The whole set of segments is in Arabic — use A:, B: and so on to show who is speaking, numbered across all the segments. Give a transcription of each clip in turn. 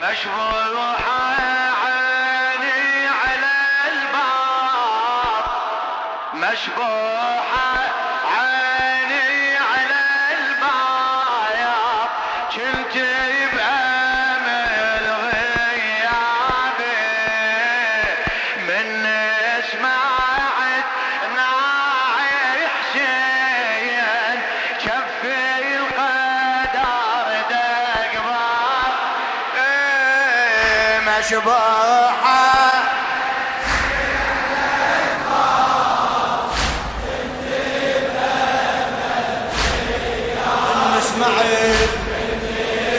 A: مشبوحة عيني على الباب.
B: اسمعي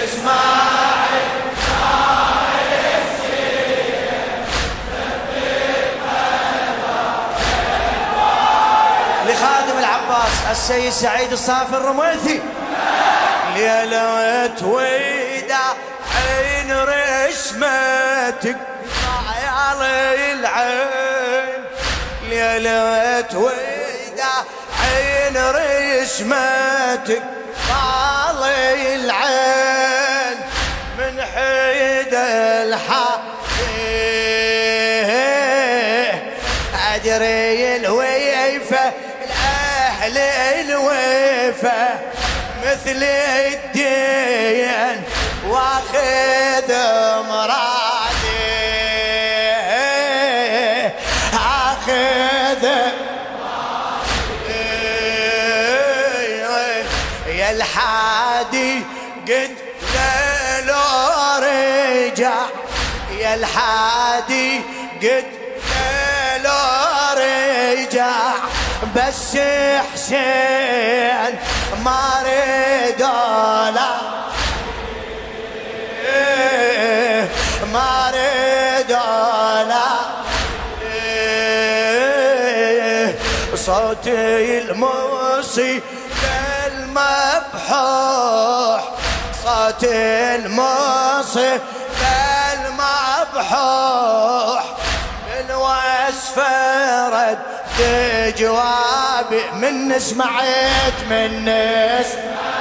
B: اسمعي لخادم العباس السيد سعيد الصافي الرميثي. ليلة وداع عين رسمتك على العين. ليلة وداع عين رسمتك طالي العين. من حيد الحق أدري الويفة الأهل الويفة مثل الدين. واخذ مرادي. آخذ يا الحادي قد لو رجع. يا الحادي قد لو رجع. بس حسين ما ريد ما ريد لا صوتي الموصي المبحوح صوت الموصي المبحوح بالوصف رد جوابي من سمعت من سمعت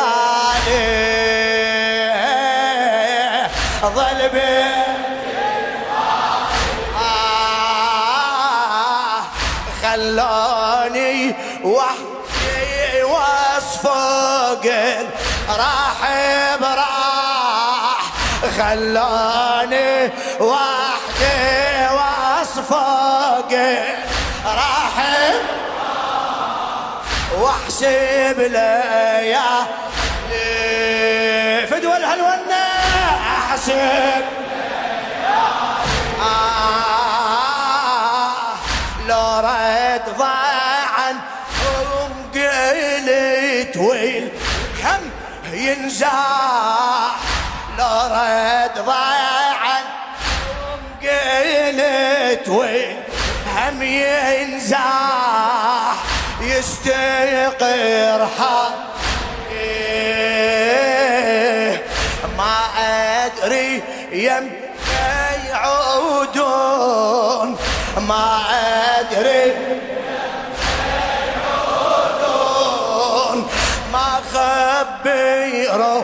B: خلوني وحدي وصفوق راح واحسب ليا فدوى الهلونة احسب آه لو ويل هم ينزاح لو رد هم قلت ويل هم ينزاح يستيقر حق ما أدري يم يعودون. ما أدري يعودون. ما خبروا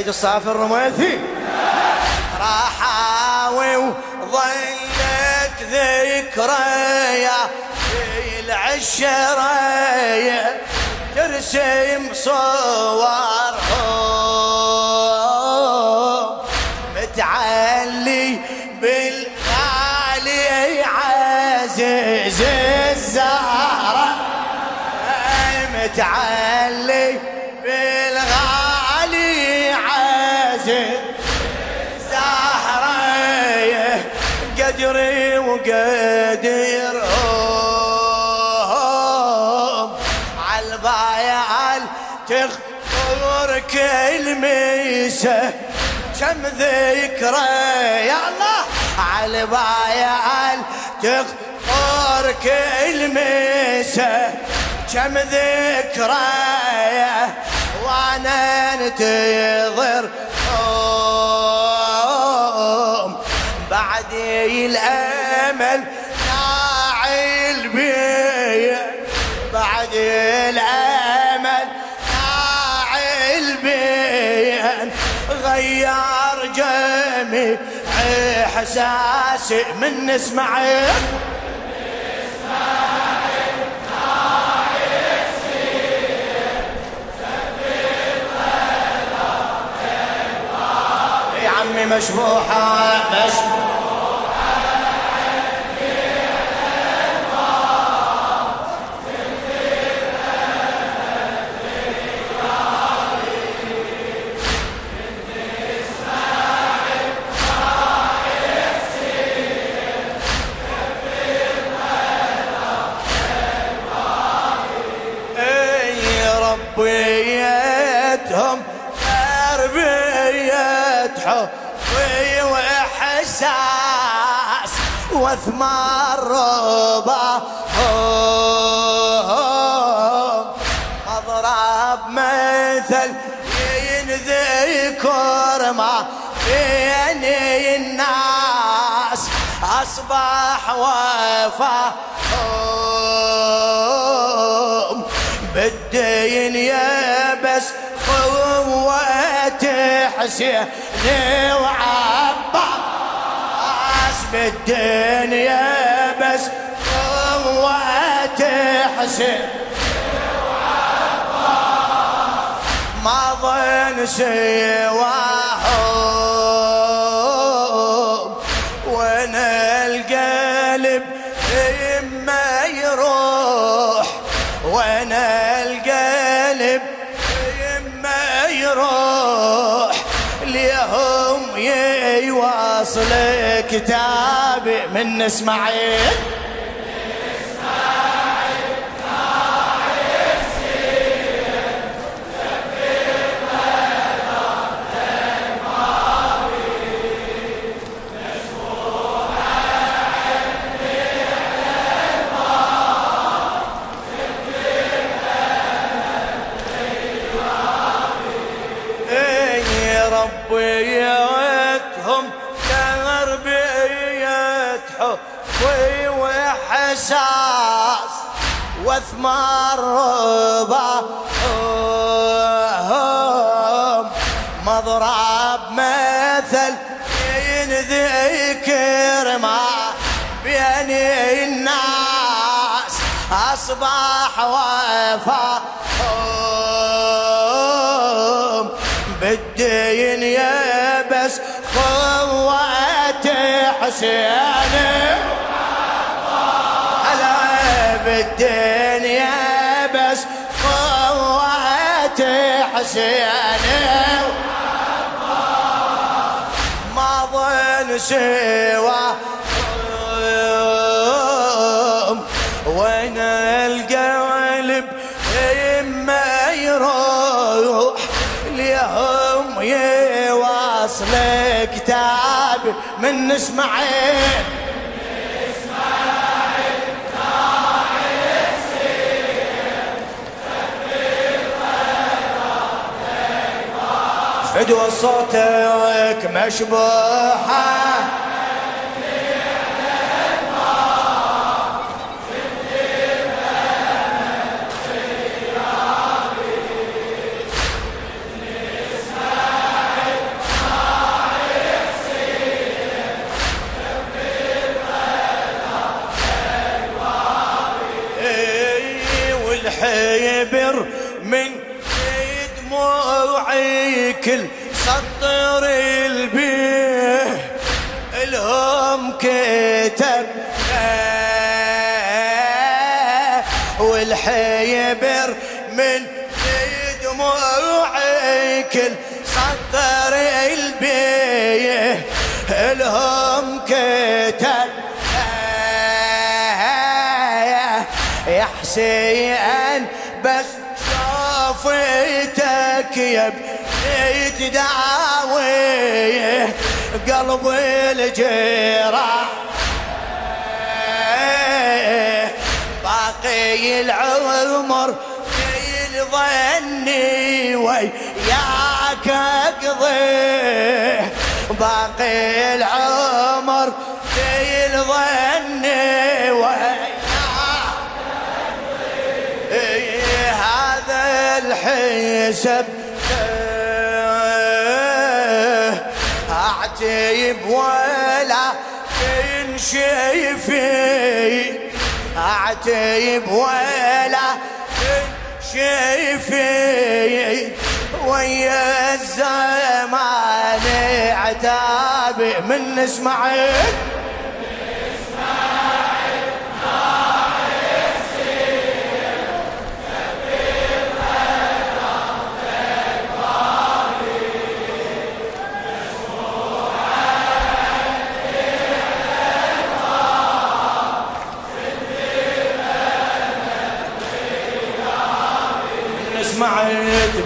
B: سعيد الصافي الرميثي راحاوي وظلت ذكريا في العشرة ترسم صورهم. عالبايع تخطر كلميسه كم ذكرى يا الله عالبايع تخطر كلميسه كم ذكرى وأنا انتظر بعد الامل ناعل بي غير جميع احساسي من عمي مشبوحة مشبوحة. واثمار رباهم اضرب مثل ينذكر ما بين الناس اصبح وفاهم بالدين يا بس خوات حسين وعباس بالدين يا بس خوات حسين ما ظن سواهم وأنا القلب إما يروح وأنا القلب إما يروح ليهم يواصل كتابي من إسماعيل. حبي وحساس واثمار رباهم مضرب مثل ينذكر ما بين الناس. أصبح وفاهم. بالدين يا بس خوات حسين بالدين يا بس خوات حسين. ما ظن سوى وين القلب إما يروح اليوم يواصل كتاب من اسماعيل فدوى صوتك مشبوحة. والحيبر من دموعي كل سطر البيه الهم كتب يا حسين بس شوفتك يا بنيت دعوي قلبي الجراح باقي العمر في ظني وياك أقضي. باقي العمر في ظني وياك. هذا الحسب اعتيب ولا كن اعتيب ولا كن شي في ويا الزمان عتابي من اسمعك.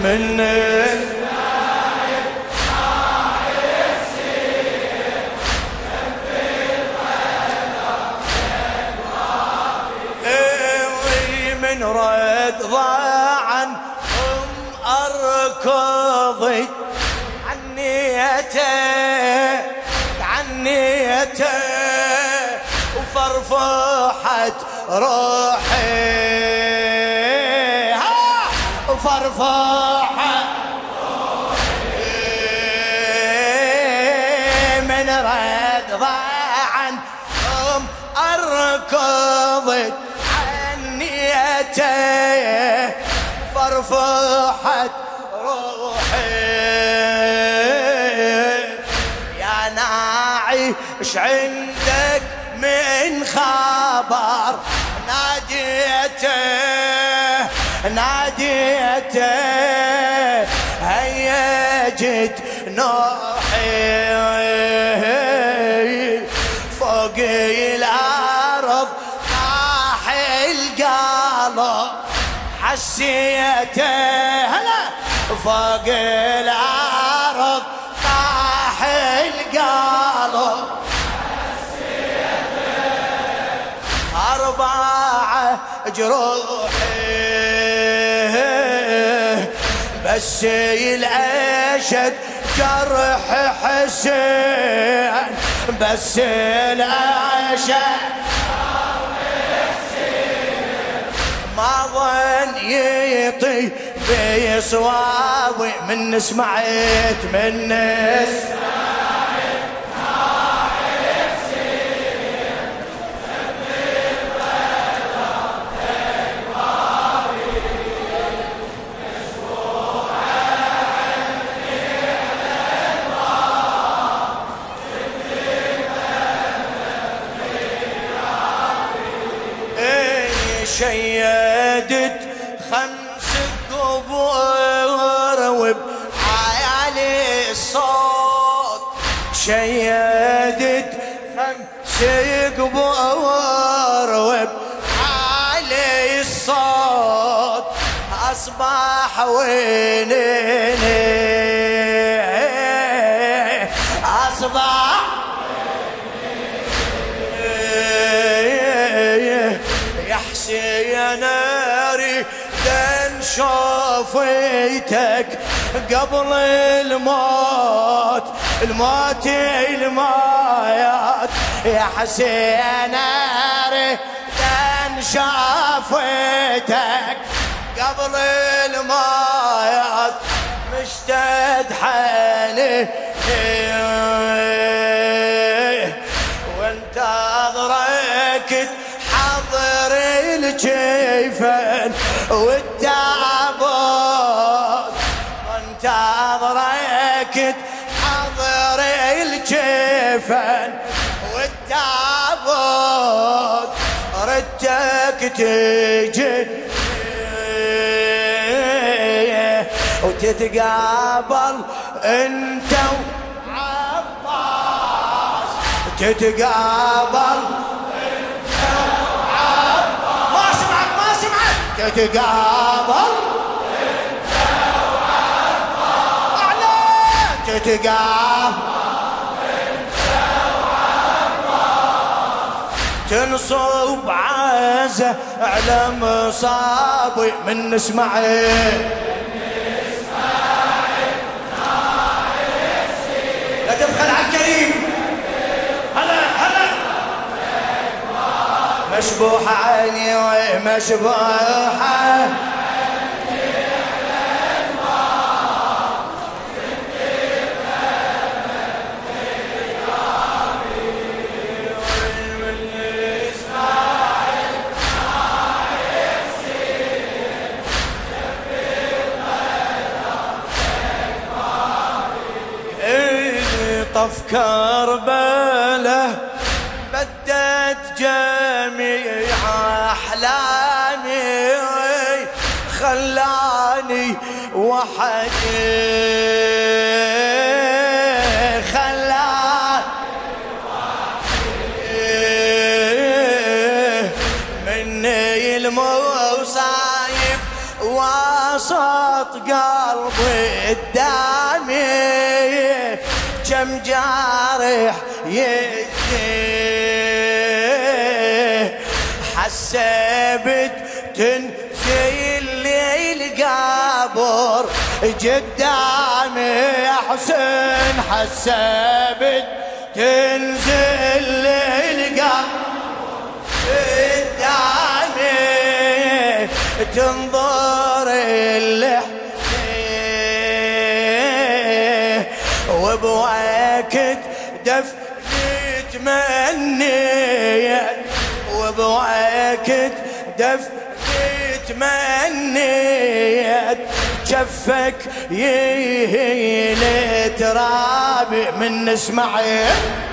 B: إيه، من رد ضاعا أم أركضي. عنيته عنيته. وفرفحت روحي. ها! وفرفحت ام أركضت عنيته فرفحت روحي. يا ناعي إيش عندك من خبر ناديته ناديته هيا جيت نوحي حسيته هلا فوق الأرض طاح القلب. أربعة جروحي بس الأشد جرح حسين بس الأشد ما ظن يطي بيصوابي من سمعت من سمعت قبور وبعالي الصوت أصبح وينني أصبح يا حسين ناري دن شوفيتك قبل الموت الموت المايات. يا حسين ناري دن شافيتك قبل المايات مشتد حالي وانت اضركت حظ حاضر الجيفن والتعبد انتظرك حاضر الجيفن والتعبد ردك تجي. وتتقابل انت وعباس. تتقابل ما سمعك ما سمعك تتقابل أعلى. تتقابل تنصب عزة على مصابي من اسماعيل. لا تبخل على الكريم. هلا هلا. مشبوحة عيني مشبوحة كربلة بدت جميع أحلامي خلاني وحدي. خلاني مني المصايب وسط قلبي الدامي. كم جارح يدي حسبت تنزل لي القبر قدامي يا حسين. حسبت تنزل لي القبر قدامي. تنظر وبوقت دفني تمنيت وبوقت دفني تمنيت جفك يهيل ترابي من إسماعيل.